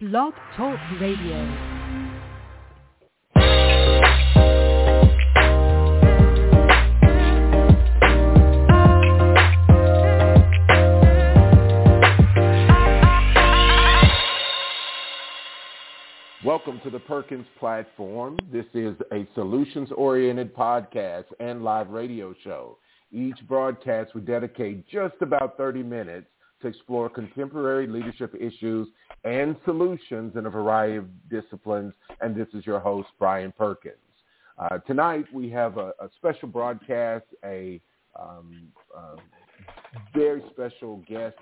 Blog Talk Radio. Welcome to the Perkins platform. This is a solutions-oriented podcast and live radio show. Each broadcast we dedicate just about 30 minutes to explore contemporary leadership issues and solutions in a variety of disciplines. And this is your host, Brian Perkins. Uh, tonight we have a, a special broadcast, a um, uh, very special guest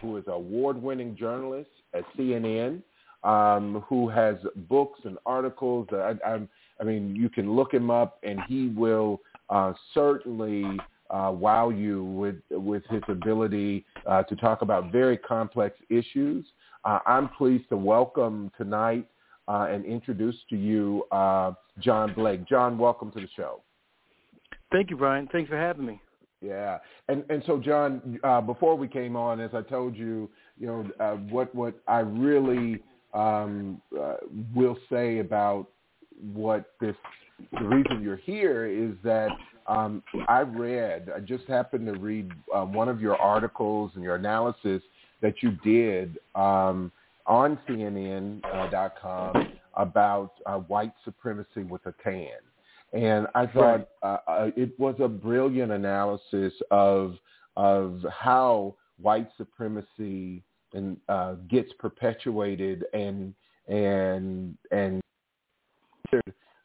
who is an award-winning journalist at CNN, um, who has books and articles. I, I, I, mean, you can look him up, and he will uh, certainly uh, wow you with with his ability uh, to talk about very complex issues. Uh, I'm pleased to welcome tonight uh, and introduce to you uh, John Blake. John, welcome to the show. Thank you, Brian. Thanks for having me. Yeah, and and so John, uh, before we came on, as I told you, you know what what I really um, will say about what this the reason you're here is that um, I read, I just happened to read uh, one of your articles and your analysis that you did um, on CNN.com uh, about uh, white supremacy with a tan. And I thought right. uh, uh, it was a brilliant analysis of of how white supremacy and uh, gets perpetuated and and and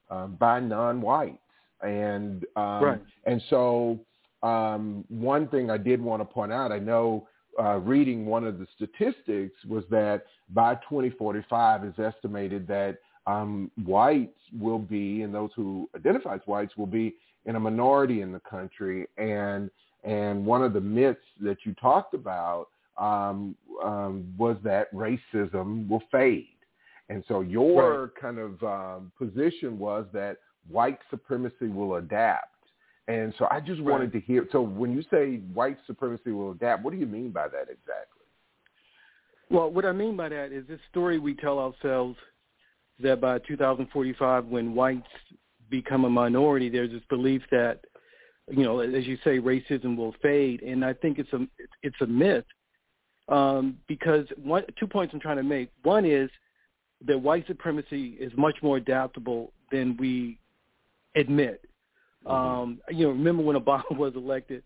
uh, by non-whites. And um, right. and so um, one thing I did want to point out, I know uh, reading one of the statistics was that by 2045 is estimated that um, whites will be, and those who identify as whites will be in a minority in the country. And and one of the myths that you talked about um, um, was that racism will fade. And so your right. kind of um, position was that white supremacy will adapt. And so I just wanted to hear. So when you say white supremacy will adapt, what do you mean by that exactly? Well, what I mean by that is this story we tell ourselves that by 2045, when whites become a minority, there's this belief that, you know, as you say, racism will fade, and I think it's a it's a myth um, because one two points I'm trying to make. One is that white supremacy is much more adaptable than we admit. Mm-hmm. Um, you know, remember when Obama was elected,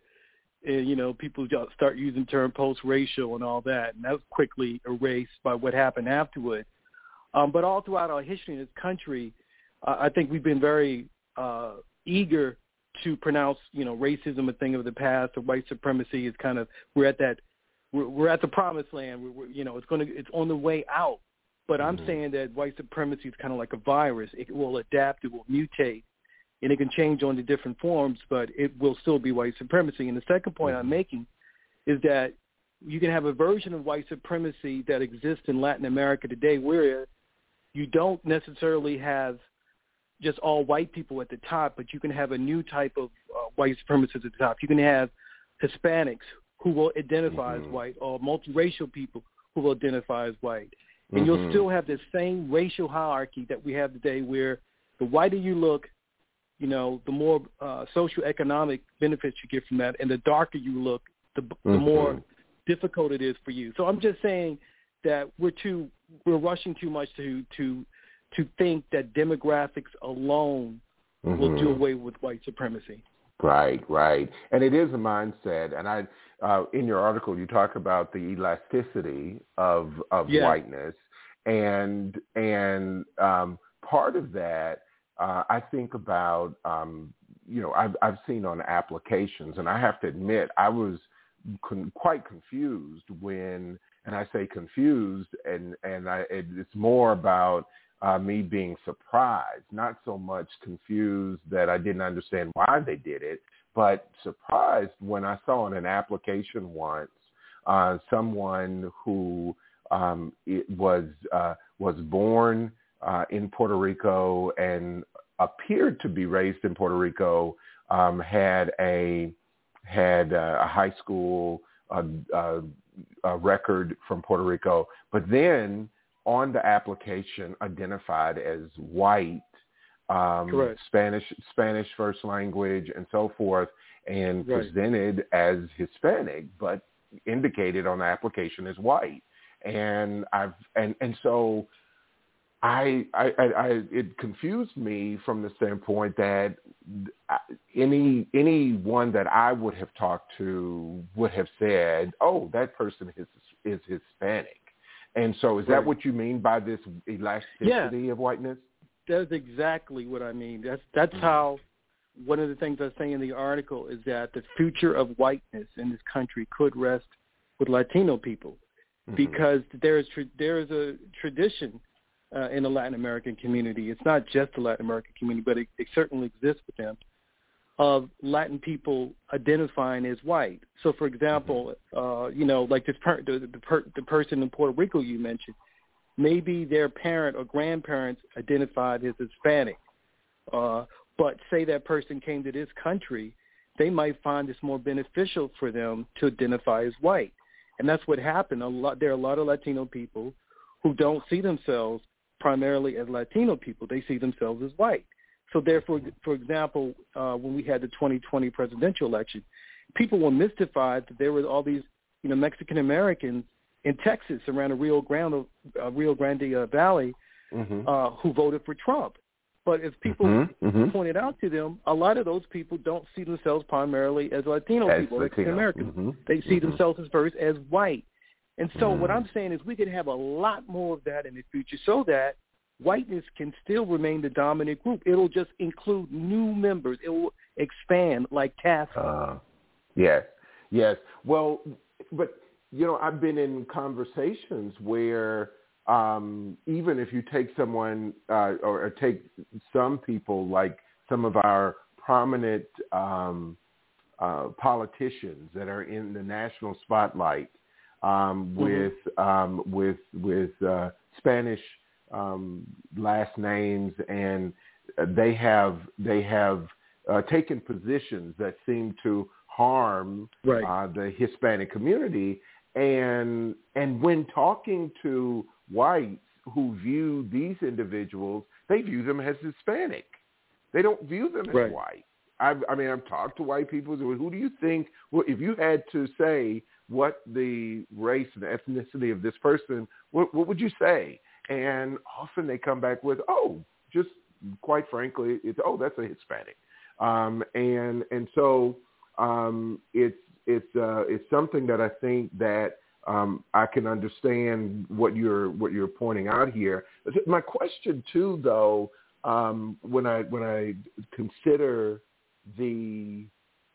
and you know people start using term post-racial and all that, and that was quickly erased by what happened afterward. Um, but all throughout our history in this country, uh, I think we've been very uh, eager to pronounce, you know, racism a thing of the past, or white supremacy is kind of we're at that we're, we're at the promised land. We're, we're, you know, it's going to it's on the way out. But I'm mm-hmm. saying that white supremacy is kind of like a virus. It will adapt. It will mutate and it can change on the different forms, but it will still be white supremacy. And the second point I'm mm-hmm. making is that you can have a version of white supremacy that exists in Latin America today where you don't necessarily have just all white people at the top, but you can have a new type of uh, white supremacists at the top. You can have Hispanics who will identify mm-hmm. as white or multiracial people who will identify as white. And mm-hmm. you'll still have the same racial hierarchy that we have today where the whiter you look, you know, the more uh, social economic benefits you get from that, and the darker you look, the, mm-hmm. the more difficult it is for you. So I'm just saying that we're too we're rushing too much to to to think that demographics alone mm-hmm. will do mm-hmm. away with white supremacy. Right, right, and it is a mindset. And I, uh, in your article, you talk about the elasticity of of yeah. whiteness, and and um, part of that uh, I think about, um, you know, I've, I've seen on applications, and I have to admit, I was con- quite confused when, and I say confused, and and I, it, it's more about uh, me being surprised, not so much confused that I didn't understand why they did it, but surprised when I saw in an application once uh, someone who um, it was uh, was born uh, in Puerto Rico and appeared to be raised in Puerto Rico um, had a had a, a high school uh, uh, a record from Puerto Rico, but then on the application identified as white, um, Spanish Spanish first language, and so forth, and Right. presented as Hispanic, but indicated on the application as white. And I've and and so I, I, I, I it confused me from the standpoint that any anyone that I would have talked to would have said, "Oh, that person is is Hispanic," and so is that what you mean by this elasticity of whiteness? That's exactly what I mean. That's that's Mhm. how one of the things I say in the article is that the future of whiteness in this country could rest with Latino people Mhm. because there is tra- there is a tradition uh, in the Latin American community. It's not just the Latin American community, but it, it certainly exists with them of Latin people identifying as white. So, for example, uh, you know, like this per- the the, per- the person in Puerto Rico you mentioned, maybe their parent or grandparents identified as Hispanic, uh, but say that person came to this country, they might find it's more beneficial for them to identify as white, and that's what happened. A lot there are a lot of Latino people who don't see themselves primarily as Latino people; they see themselves as white. So therefore, for example, uh, when we had the 2020 presidential election, people were mystified that there were all these, you know, Mexican Americans in Texas around the Rio Grande, uh, Rio Grande uh, Valley Mhm. uh, who voted for Trump. But as people Mhm, mhm. pointed out to them, a lot of those people don't see themselves primarily as Latino As people, Latino. Mexican Americans. Mhm, They see mhm. themselves as first as white. And so what Mm. I'm saying is we could have a lot more of that in the future so that whiteness can still remain the dominant group. It'll just include new members. It will expand like CAST. Uh, yes, yes. Well, but you know, I've been in conversations where um, even if you take someone uh, or, or take some people like some of our prominent um, uh, politicians that are in the national spotlight um, with um, with with uh, Spanish um, last names, and they have they have uh, taken positions that seem to harm Right. uh, the Hispanic community. And and when talking to whites who view these individuals, they view them as Hispanic. They don't view them as Right. white. I've, I mean, I've talked to white people. Who do you think? Well, if you had to say what the race and ethnicity of this person, what, what would you say? And often they come back with, oh, just quite frankly, it's oh, that's a Hispanic. Um, and and so um, it's it's uh, it's something that I think that um, I can understand what you're what you're pointing out here. My question too, though, um, when I when I consider the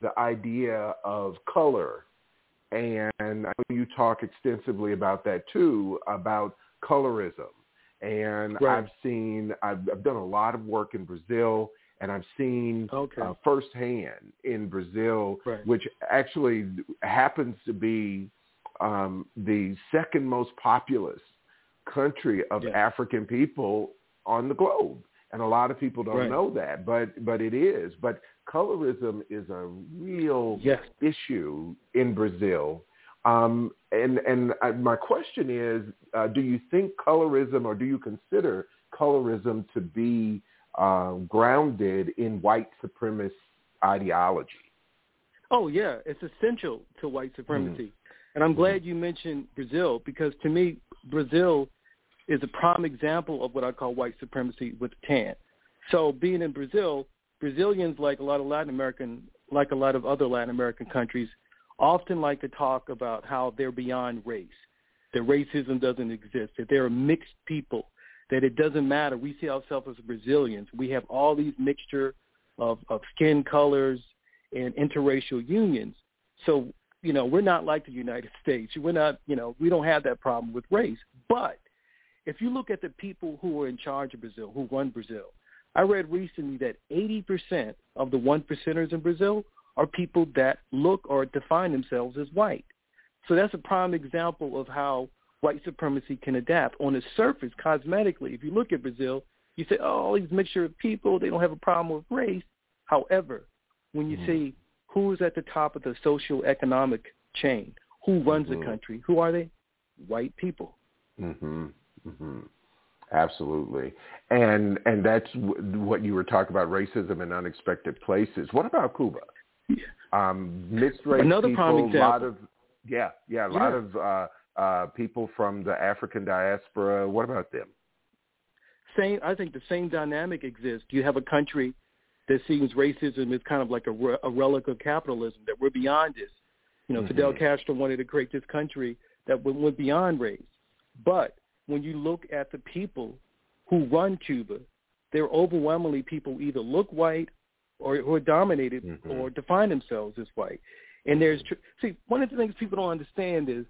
the idea of color, and I know you talk extensively about that too, about colorism. And Right. I've seen, I've, I've done a lot of work in Brazil, and I've seen Okay. uh, firsthand in Brazil, Right. which actually happens to be um, the second most populous country of Yeah. African people on the globe. And a lot of people don't Right. know that, but but it is. But colorism is a real Yes. issue in Brazil. Um, and and uh, my question is, uh, do you think colorism, or do you consider colorism to be uh, grounded in white supremacist ideology? Oh yeah, it's essential to white supremacy. And I'm glad you mentioned Brazil because to me Brazil is a prime example of what I call white supremacy with tan. So being in Brazil, Brazilians like a lot of Latin American like a lot of other Latin American countries often like to talk about how they're beyond race. That racism doesn't exist, that they're a mixed people, that it doesn't matter. We see ourselves as Brazilians. We have all these mixture of, of skin colors, and interracial unions. So, you know, we're not like the United States. We're not, you know, we don't have that problem with race. But if you look at the people who are in charge of Brazil, who run Brazil, I read recently that 80% of the one percenters in Brazil are people that look or define themselves as white. So that's a prime example of how white supremacy can adapt. On the surface, cosmetically, if you look at Brazil, you say, oh, all these mixture of people, they don't have a problem with race. However, when you see who's at the top of the social economic chain, who runs Mhm. the country, who are they? White people. hmm Mm-hmm. Absolutely, and and that's w- what you were talking about racism in unexpected places. What about Cuba? Yeah. Um, mixed race Another people, a lot of yeah, yeah, a lot Yeah. of uh, uh, people from the African diaspora. What about them? Same. I think the same dynamic exists. You have a country that sees racism as kind of like a, re- a relic of capitalism. That we're beyond this. You know, Mhm. Fidel Castro wanted to create this country that went, went beyond race. But when you look at the people who run Cuba, they're overwhelmingly people who either look white or who are dominated Mhm. or define themselves as white. And there's tr- see one of the things people don't understand is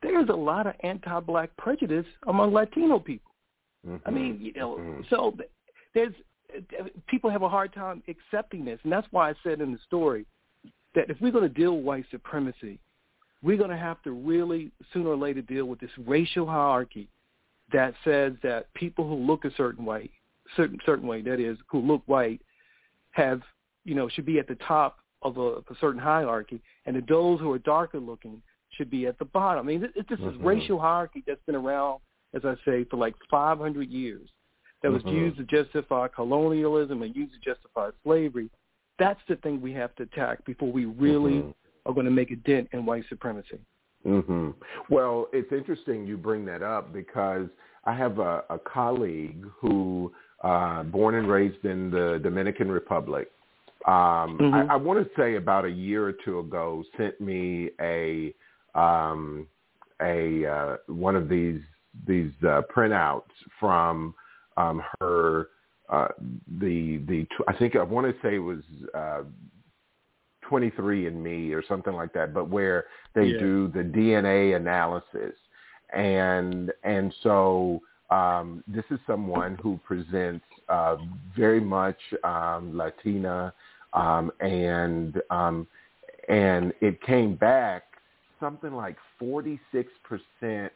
there's a lot of anti-black prejudice among Latino people. I Mhm. mean, you know, Mhm. so there's people have a hard time accepting this, and that's why I said in the story that if we're going to deal with white supremacy, we're going to have to really sooner or later deal with this racial hierarchy that says that people who look a certain way, certain certain way, that is, who look white, have you know should be at the top of a, of a certain hierarchy, and that those who are darker looking should be at the bottom. I mean, it, it's this Mhm. racial hierarchy that's been around, as I say, for like 500 years that was Mhm. used to justify colonialism and used to justify slavery. That's the thing we have to attack before we really Mhm. are going to make a dent in white supremacy. Hmm Well, it's interesting you bring that up because I have a, a colleague who, uh, born and raised in the Dominican Republic, um, Mhm. I, I want to say about a year or two ago, sent me a um, a uh, one of these these uh, printouts from um, her uh, the the I think I want to say it was. Uh, 23andMe or something like that but where they Yeah. do the DNA analysis and and so um, this is someone who presents uh, very much um, Latina um, and um, and it came back something like 46 percent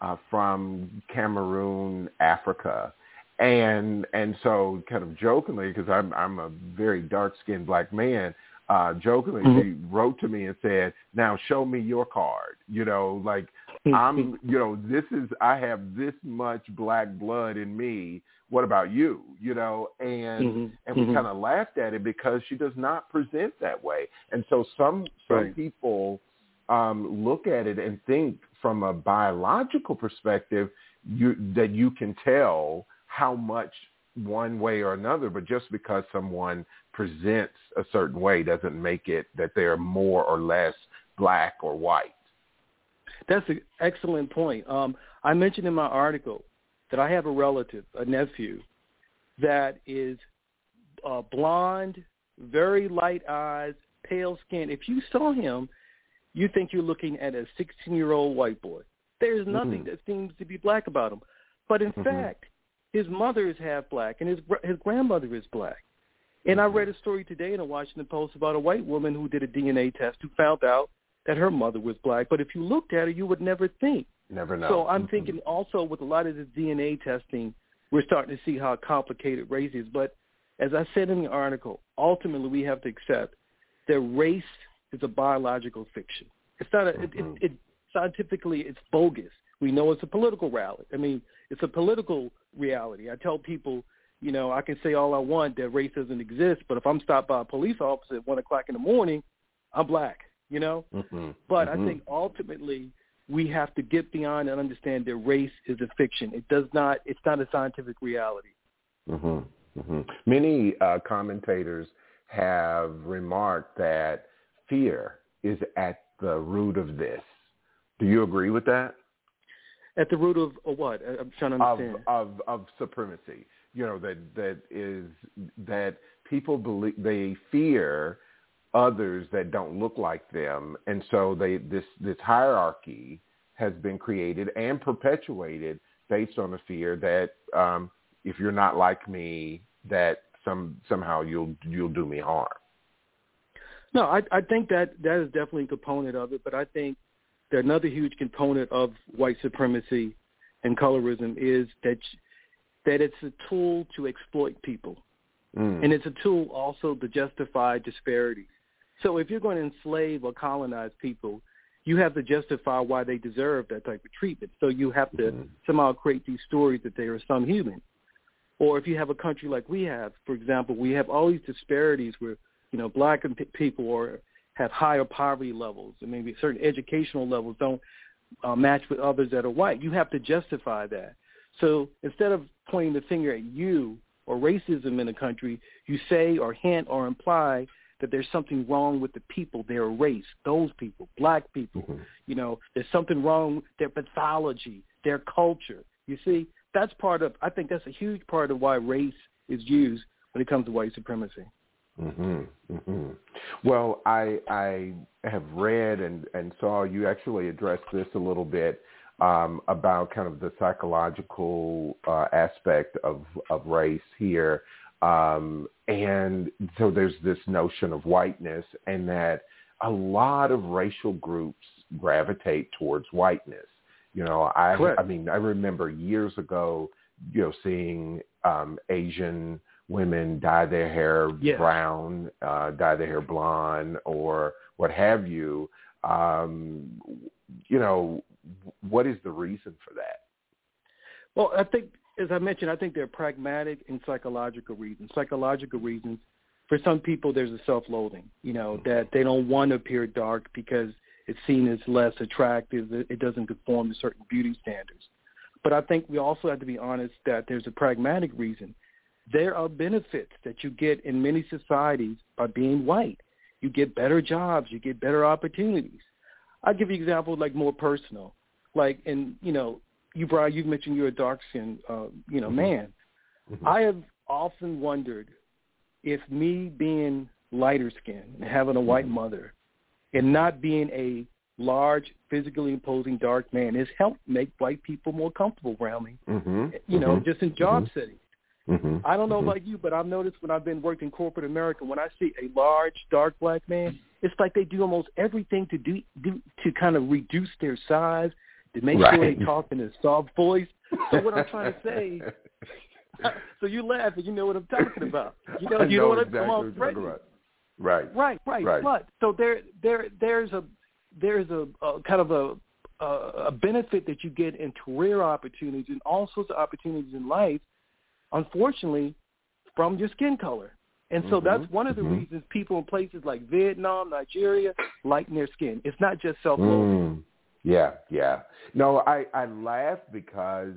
uh, from Cameroon, Africa, and and so kind of jokingly because I'm I'm a very dark skinned black man. Uh, jokingly, Mhm. she wrote to me and said, "Now show me your card." You know, like I'm, you know, this is I have this much black blood in me. What about you? You know, and Mhm. and we Mhm. kind of laughed at it because she does not present that way. And so some some Right. people um, look at it and think from a biological perspective you, that you can tell how much one way or another, but just because someone presents a certain way doesn't make it that they're more or less black or white. That's an excellent point. Um, I mentioned in my article that I have a relative, a nephew, that is uh, blonde, very light eyes, pale skin. If you saw him, you think you're looking at a 16-year-old white boy. There's nothing Mhm. that seems to be black about him. But in Mhm. fact, his mother is half black and his his grandmother is black. And I read a story today in the Washington Post about a white woman who did a DNA test who found out that her mother was black. But if you looked at her, you would never think. Never know. So I'm Mhm. thinking also with a lot of this DNA testing, we're starting to see how complicated race is. But as I said in the article, ultimately we have to accept that race is a biological fiction. It's not a, it, Mhm. it, it scientifically it's bogus. We know it's a political rally. I mean, it's a political reality. I tell people, you know, I can say all I want that race doesn't exist, but if I'm stopped by a police officer at one o'clock in the morning, I'm black. You know, Mhm. but Mhm. I think ultimately we have to get beyond and understand that race is a fiction. It does not. It's not a scientific reality. hmm hmm Many uh, commentators have remarked that fear is at the root of this. Do you agree with that? At the root of, of what? I'm trying to Of, understand. of of supremacy. You know that that is that people believe they fear others that don't look like them, and so they this this hierarchy has been created and perpetuated based on the fear that um, if you're not like me, that some somehow you'll you'll do me harm. No, I, I think that that is definitely a component of it, but I think that another huge component of white supremacy and colorism is that that it's a tool to exploit people, Mm. and it's a tool also to justify disparities. So if you're going to enslave or colonize people, you have to justify why they deserve that type of treatment. So you have to mm-hmm. somehow create these stories that they are some human. Or if you have a country like we have, for example, we have all these disparities where you know black people or have higher poverty levels and maybe certain educational levels don't uh, match with others that are white. You have to justify that. So instead of pointing the finger at you or racism in a country, you say or hint or imply that there's something wrong with the people, their race, those people, black people. Mm-hmm. You know, there's something wrong with their pathology, their culture. You see, that's part of. I think that's a huge part of why race is used when it comes to white supremacy. Mhm. Mhm. Well, I I have read and and saw you actually address this a little bit um, about kind of the psychological uh, aspect of of race here, um, and so there's this notion of whiteness, and that a lot of racial groups gravitate towards whiteness. You know, I Correct. I mean, I remember years ago, you know, seeing um, Asian women dye their hair yes. brown, uh, dye their hair blonde, or what have you. Um, you know, what is the reason for that? Well, I think, as I mentioned, I think there are pragmatic and psychological reasons. Psychological reasons. For some people, there's a self-loathing. You know mm-hmm. that they don't want to appear dark because it's seen as less attractive. It doesn't conform to certain beauty standards. But I think we also have to be honest that there's a pragmatic reason there are benefits that you get in many societies by being white. You get better jobs. You get better opportunities. I'll give you an example like more personal. Like, and you know, you Brian, you've mentioned you're a dark skinned, uh, you know, mm-hmm. man. Mm-hmm. I have often wondered if me being lighter skinned and having a white mm-hmm. mother and not being a large, physically imposing dark man has helped make white people more comfortable around me. Mm-hmm. You know, mm-hmm. just in job mm-hmm. settings. Mm-hmm. I don't know mm-hmm. about you, but I've noticed when I've been working corporate America, when I see a large, dark black man, it's like they do almost everything to do, do to kind of reduce their size, to make right. sure they talk in a soft voice. So what I'm trying to say, so you laugh and you know what I'm talking about. You know, you know, know what exactly I'm talking about. Right. Right. Right. Right. But so there, there, there's a, there's a, a kind of a, a, a benefit that you get in career opportunities and all sorts of opportunities in life unfortunately, from your skin color. And so mm-hmm. that's one of the mm-hmm. reasons people in places like Vietnam, Nigeria, lighten their skin. It's not just self-loathing. Mm. Yeah, yeah. No, I I laugh because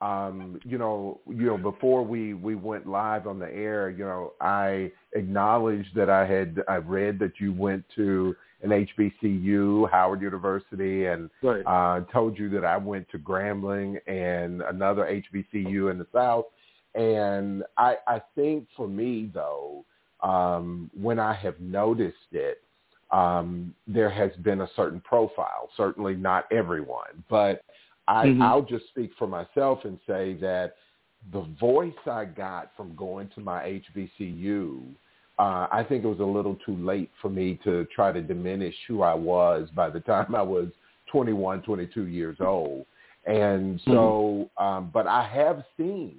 um, you know, you know, before we we went live on the air, you know, I acknowledged that I had I read that you went to an HBCU, Howard University, and right. uh, told you that I went to Grambling and another HBCU in the South. And I, I think for me though, um, when I have noticed it, um, there has been a certain profile. Certainly not everyone, but I, mm-hmm. I'll just speak for myself and say that the voice I got from going to my HBCU, uh, I think it was a little too late for me to try to diminish who I was by the time I was 21, 22 years old. And so, mm-hmm. um, but I have seen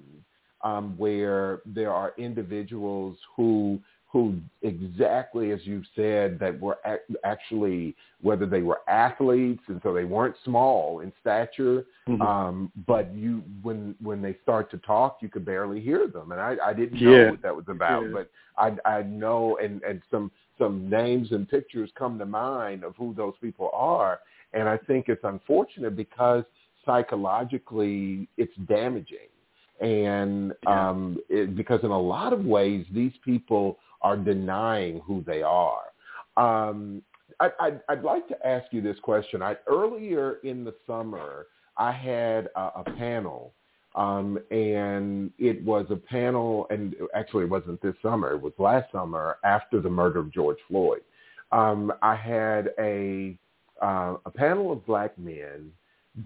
um, where there are individuals who who exactly as you said that were actually whether they were athletes and so they weren't small in stature mm-hmm. um but you when when they start to talk you could barely hear them and i i didn't know yeah. what that was about yeah. but i i know and and some some names and pictures come to mind of who those people are and i think it's unfortunate because psychologically it's damaging and um, it, because in a lot of ways these people are denying who they are. Um, I, I'd, I'd like to ask you this question. I, earlier in the summer, I had a, a panel, um, and it was a panel, and actually it wasn't this summer. It was last summer after the murder of George Floyd. Um, I had a uh, a panel of black men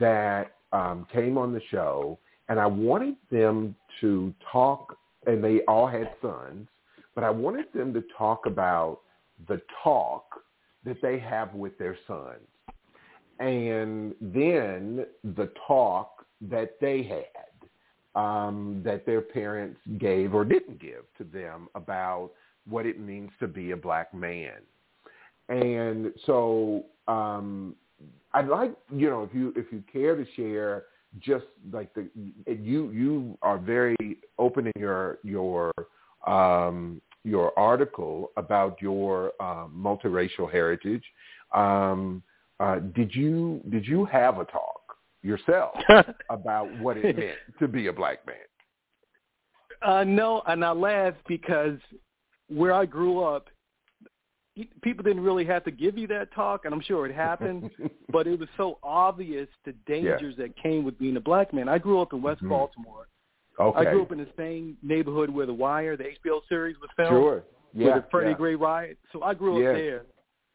that um, came on the show and I wanted them to talk, and they all had sons, but I wanted them to talk about the talk that they have with their sons, and then the talk that they had um, that their parents gave or didn't give to them about what it means to be a black man. And so um, I'd like you know if you if you care to share just like the you you are very open in your your um, your article about your uh, multiracial heritage. Um, uh, did you did you have a talk yourself about what it meant to be a black man? Uh, no, and I laugh because where I grew up, people didn't really have to give you that talk, and I'm sure it happened, but it was so obvious the dangers yeah. that came with being a black man. I grew up in West mm-hmm. Baltimore. Okay. I grew up in the same neighborhood where The Wire, the HBO series, was filmed. Sure. Yeah. With the Freddie yeah. Gray riot. So I grew yeah. up there.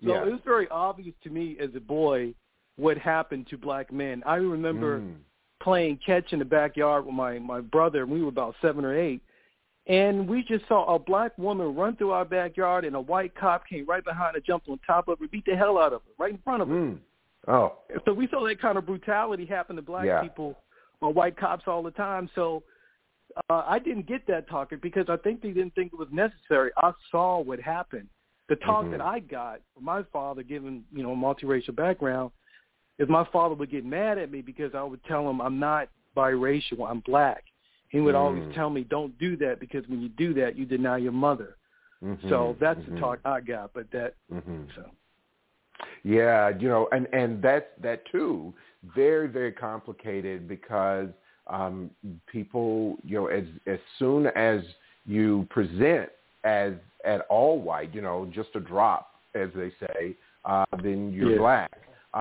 So yeah. it was very obvious to me as a boy what happened to black men. I remember mm. playing catch in the backyard with my my brother, we were about seven or eight and we just saw a black woman run through our backyard, and a white cop came right behind her, jumped on top of her, beat the hell out of her, right in front of her. Mm. Oh. So we saw that kind of brutality happen to black yeah. people or white cops all the time. So uh, I didn't get that talking because I think they didn't think it was necessary. I saw what happened. The talk mm-hmm. that I got from my father, given you know a multiracial background, is my father would get mad at me because I would tell him I'm not biracial, I'm black. He would mm. always tell me, "Don't do that because when you do that, you deny your mother." Mm-hmm. So that's mm-hmm. the talk I got. But that mm-hmm. so. Yeah, you know, and and that's that too. Very very complicated because um, people, you know, as as soon as you present as at all white, you know, just a drop, as they say, uh, then you're yeah. black.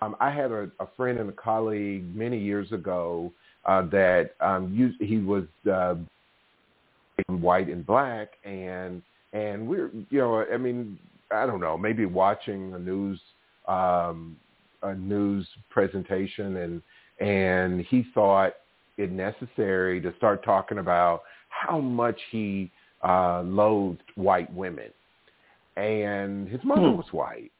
Um, I had a, a friend and a colleague many years ago uh, that um, used, he was uh, white and black, and and we're you know I mean I don't know maybe watching a news um, a news presentation and and he thought it necessary to start talking about how much he uh, loathed white women, and his mother hmm. was white,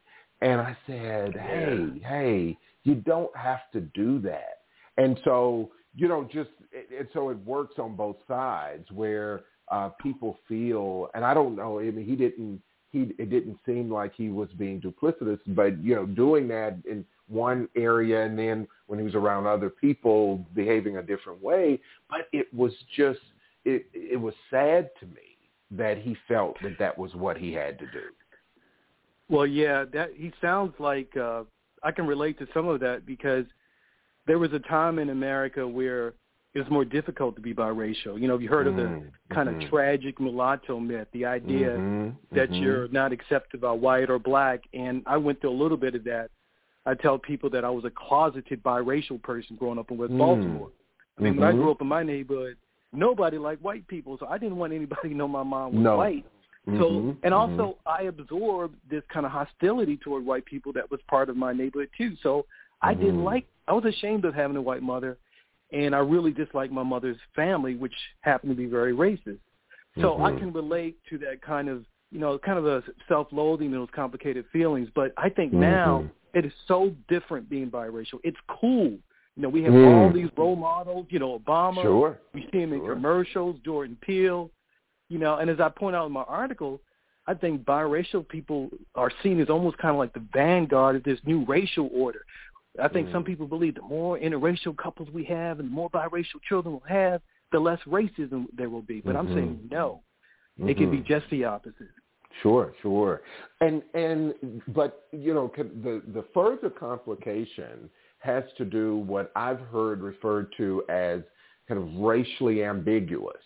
and I said, hey hey you don't have to do that, and so you know, just and so it works on both sides where uh, people feel, and I don't know. I mean, he didn't. He it didn't seem like he was being duplicitous, but you know, doing that in one area and then when he was around other people behaving a different way. But it was just it it was sad to me that he felt that that was what he had to do. Well, yeah, that he sounds like uh, I can relate to some of that because there was a time in America where it was more difficult to be biracial. You know, you heard of the mm-hmm. kind of tragic mulatto myth, the idea mm-hmm. that mm-hmm. you're not accepted by white or black. And I went through a little bit of that. I tell people that I was a closeted biracial person growing up in West Mm. Baltimore. I mean, when I grew up in my neighborhood, nobody liked white people, so I didn't want anybody to know my mom was No. white. So, Mhm. and also I absorbed this kind of hostility toward white people that was part of my neighborhood too. So I didn't like. I was ashamed of having a white mother, and I really disliked my mother's family, which happened to be very racist. So I Mhm. can relate to that kind of, you know, kind of a self-loathing, and those complicated feelings. But I think now Mhm. it is so different being biracial. It's cool. You know, we have Mm. all these role models. You know, Obama. Sure. We see him in Sure. commercials. Jordan Peele. You know, and as I point out in my article, I think biracial people are seen as almost kind of like the vanguard of this new racial order. I think Mm. some people believe the more interracial couples we have and the more biracial children we'll have, the less racism there will be. But I'm Mhm. saying no. It can be just the opposite. Sure, sure. And and but you know the the further complication has to do what I've heard referred to as kind of racially ambiguous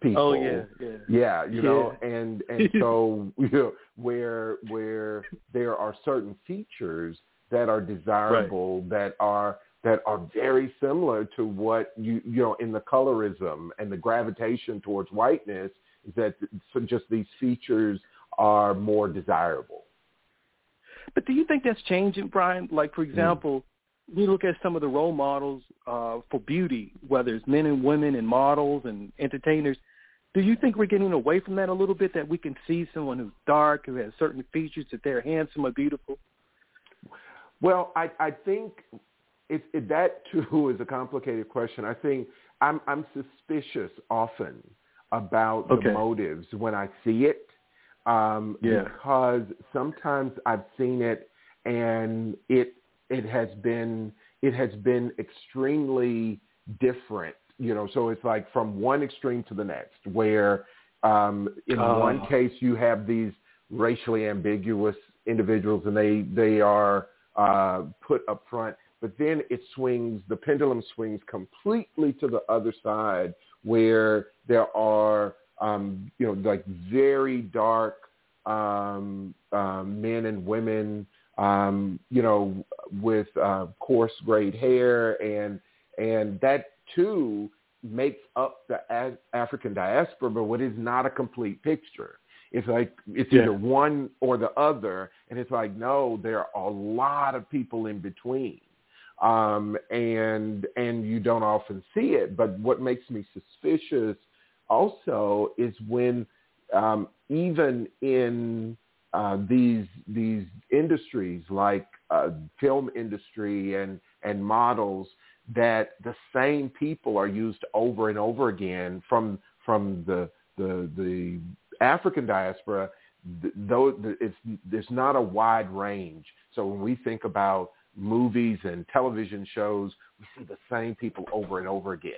people. Oh yeah, yeah. Yeah, you know, and and so you know where where there are certain features that are desirable that are that are very similar to what you you know in the colorism and the gravitation towards whiteness is that just these features are more desirable. But do you think that's changing, Brian? Like, for example, you look at some of the role models uh, for beauty, whether it's men and women and models and entertainers. Do you think we're getting away from that a little bit? That we can see someone who's dark, who has certain features, that they're handsome or beautiful? Well, I, I think it, it, that too is a complicated question. I think I'm, I'm suspicious often about Okay. the motives when I see it, um, Yeah. because sometimes I've seen it and it it has been it has been extremely different. You know, so it's like from one extreme to the next, where um, in Oh. one case you have these racially ambiguous individuals, and they they are uh, put up front. But then it swings, the pendulum swings completely to the other side, where there are um, you know like very dark um, um, men and women, um, you know, with uh, coarse grayed hair, and and that too makes up the African diaspora, but what is not a complete picture. It's like it's Yeah. either one or the other, and it's like no, there are a lot of people in between, um, and and you don't often see it. But what makes me suspicious also is when um, even in uh, these these industries like uh, film industry and and models that the same people are used over and over again from from the the the African diaspora th- though th- it's there's not a wide range. So when we think about movies and television shows we see the same people over and over again.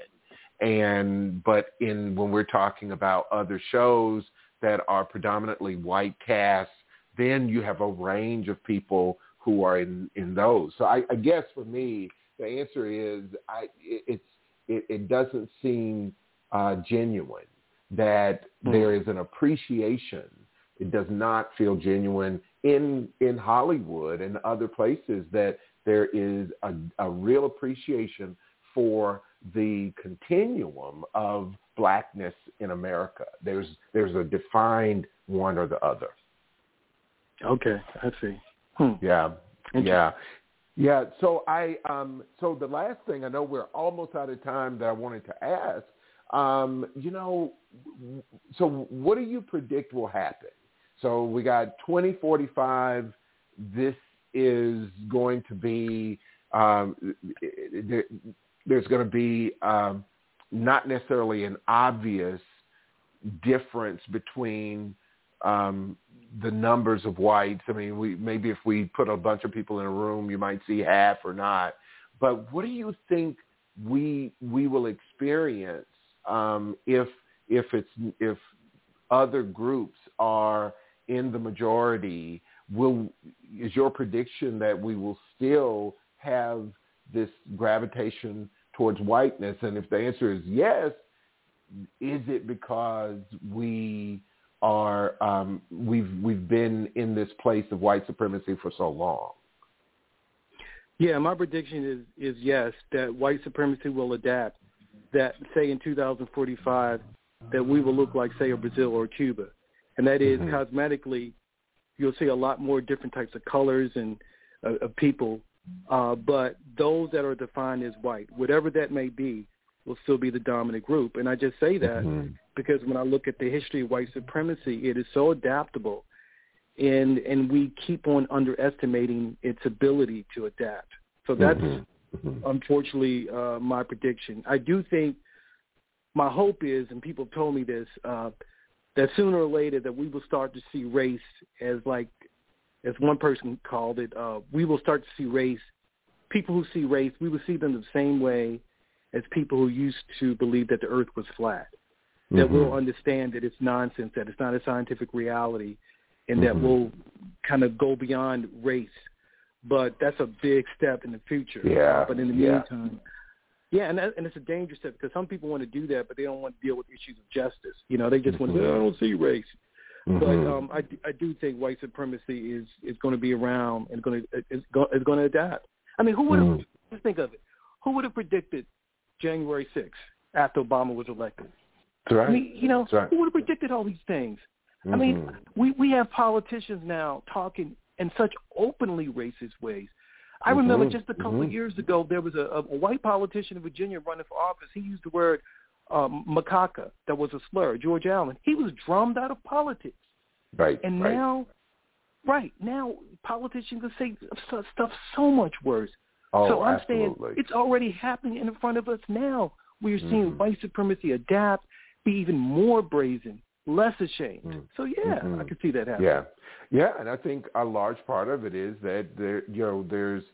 And but in when we're talking about other shows that are predominantly white casts, then you have a range of people who are in in those. So I, I guess for me, the answer is I it, it's it, it doesn't seem uh, genuine that Hmm. there is an appreciation. It does not feel genuine in in Hollywood and other places that there is a, a real appreciation for the continuum of blackness in America. There's there's a defined one or the other. Okay, I see. Hmm. Yeah, yeah, yeah. So I um so the last thing I know we're almost out of time that I wanted to ask. Um, you know, so what do you predict will happen? So we got 2045. This is going to be um, there, there's going to be um, not necessarily an obvious difference between um, the numbers of whites. I mean, we maybe if we put a bunch of people in a room, you might see half or not. But what do you think we we will experience um, if if it's if other groups are in the majority? Will is your prediction that we will still have this gravitation towards whiteness? And if the answer is yes, is it because we are um, we've we've been in this place of white supremacy for so long? Yeah, my prediction is is yes that white supremacy will adapt. That say in 2045 that we will look like say a Brazil or Cuba, and that is Mhm. cosmetically you'll see a lot more different types of colors and uh, of people, uh, but those that are defined as white, whatever that may be, will still be the dominant group. And I just say that Mhm. because when I look at the history of white supremacy, it is so adaptable, and and we keep on underestimating its ability to adapt. So that's Mhm. Mhm. unfortunately uh, my prediction. I do think my hope is, and people have told me this, uh, that sooner or later that we will start to see race as like, as one person called it, uh, we will start to see race. People who see race, we will see them the same way as people who used to believe that the Earth was flat. That Mhm. we'll understand that it's nonsense, that it's not a scientific reality, and that Mhm. we'll kind of go beyond race. But that's a big step in the future. Yeah, But in the yeah. meantime, yeah, and that, and it's a dangerous step because some people want to do that, but they don't want to deal with issues of justice. You know, they just want to say, Mhm. "I don't see race." But Mhm. um, I, I do think white supremacy is is going to be around and going to is going is going to adapt. I mean, who would have Mhm. just think of it? Who would have predicted January 6th after Obama was elected? That's right. I mean, you know, right. who would have predicted all these things? I mean, Mhm. we we have politicians now talking in such openly racist ways. I Mhm, remember just a couple of mhm. years ago, there was a, a white politician in Virginia running for office. He used the word um, macaca. That was a slur. George Allen. He was drummed out of politics. right. And right. now, right now, politicians can say stuff so much worse. oh, so I'm absolutely. saying it's already happening in front of us now. We're seeing Mhm. white supremacy adapt, be even more brazen, less ashamed. Mhm. So yeah, Mhm. I can see that happening. Yeah, yeah, and I think a large part of it is that there, you know, there's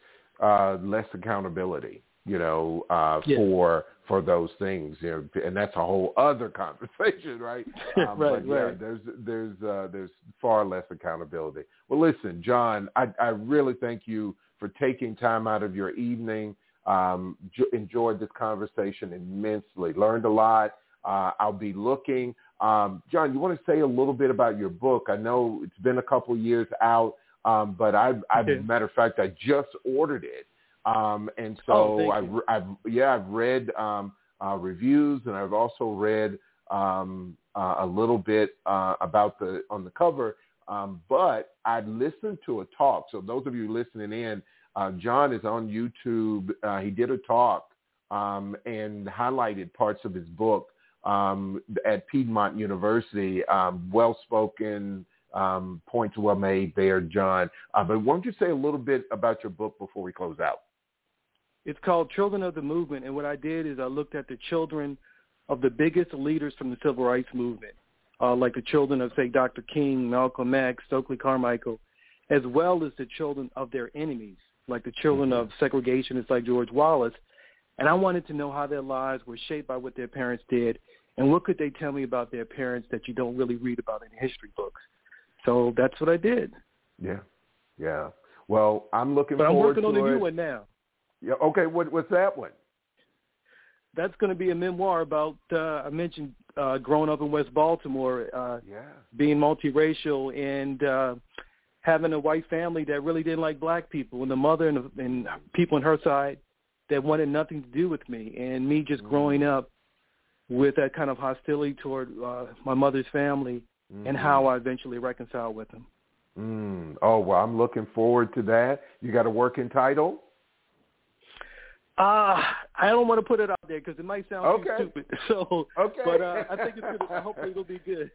uh, less accountability, you know, uh, Yeah. for for those things, you know, and that's a whole other conversation, right? Um, Right, but yeah, right. there's there's uh, there's far less accountability. Well, listen, John, I, I really thank you for taking time out of your evening. Um, j- enjoyed this conversation immensely. Learned a lot. Uh, I'll be looking. Um, John, you want to say a little bit about your book? I know it's been a couple years out, um, but I, I Okay. matter of fact, I just ordered it, um, and so Oh, I've. I've yeah, I've read um, uh, reviews, and I've also read um, uh, a little bit uh, about the on the cover. Um, but I listened to a talk. So those of you listening in, uh, John is on YouTube. Uh, he did a talk um, and highlighted parts of his book um, at Piedmont University. Um, well spoken, um, points well made there, John. Uh, but why don't you say a little bit about your book before we close out? It's called Children of the Movement, and what I did is I looked at the children of the biggest leaders from the civil rights movement, uh, like the children of, say, Dr. King, Malcolm X, Stokely Carmichael, as well as the children of their enemies, like the children of segregationists like George Wallace. And I wanted to know how their lives were shaped by what their parents did, and what could they tell me about their parents that you don't really read about in history books. So that's what I did. Yeah, yeah. Well, I'm looking But I'm working on to a new one now. Yeah, okay, what, what's that one? that's going to be a memoir about uh, I mentioned uh, growing up in West Baltimore, uh, Yeah. being multiracial, and uh, having a white family that really didn't like black people, and the mother and, the, and people on her side that wanted nothing to do with me, and me just growing up with that kind of hostility toward uh, my mother's family, and how I eventually reconciled with them. Mm. Oh, well, I'm looking forward to that. You got a working title? Uh, I don't want to put it out there because it might sound Okay. stupid. So, Okay. but uh, I think it's gonna, hopefully it'll be good.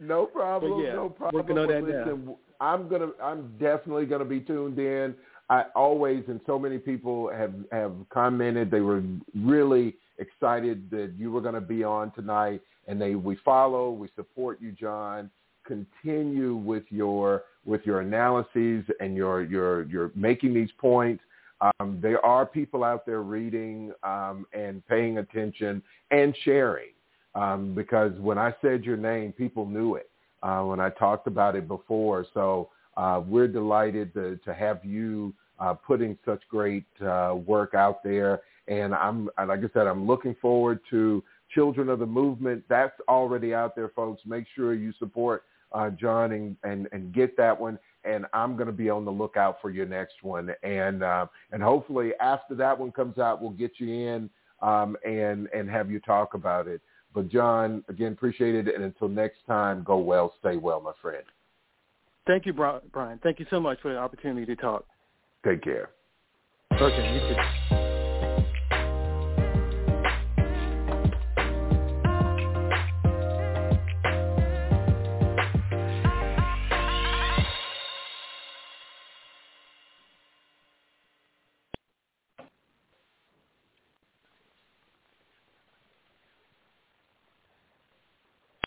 No problem. Yeah, no problem. working on that now. listen, I'm gonna. I'm definitely gonna be tuned in. I always and so many people have have commented. They were really excited that you were going to be on tonight, and they we follow, we support you, John. Continue with your with your analyses and your your your making these points. Um, there are people out there reading um, and paying attention and sharing um, because when I said your name, people knew it uh, when I talked about it before. So uh, we're delighted to, to have you uh, putting such great uh, work out there. And I'm, like I said, I'm looking forward to Children of the Movement. That's already out there, folks. Make sure you support uh, John and, and, and get that one. And I'm going to be on the lookout for your next one. And, uh, and hopefully after that one comes out, we'll get you in um, and, and have you talk about it. But John, again, appreciate it. And until next time, go well, stay well, my friend. Thank you, Brian. Thank you so much for the opportunity to talk. Take care. Okay, you too.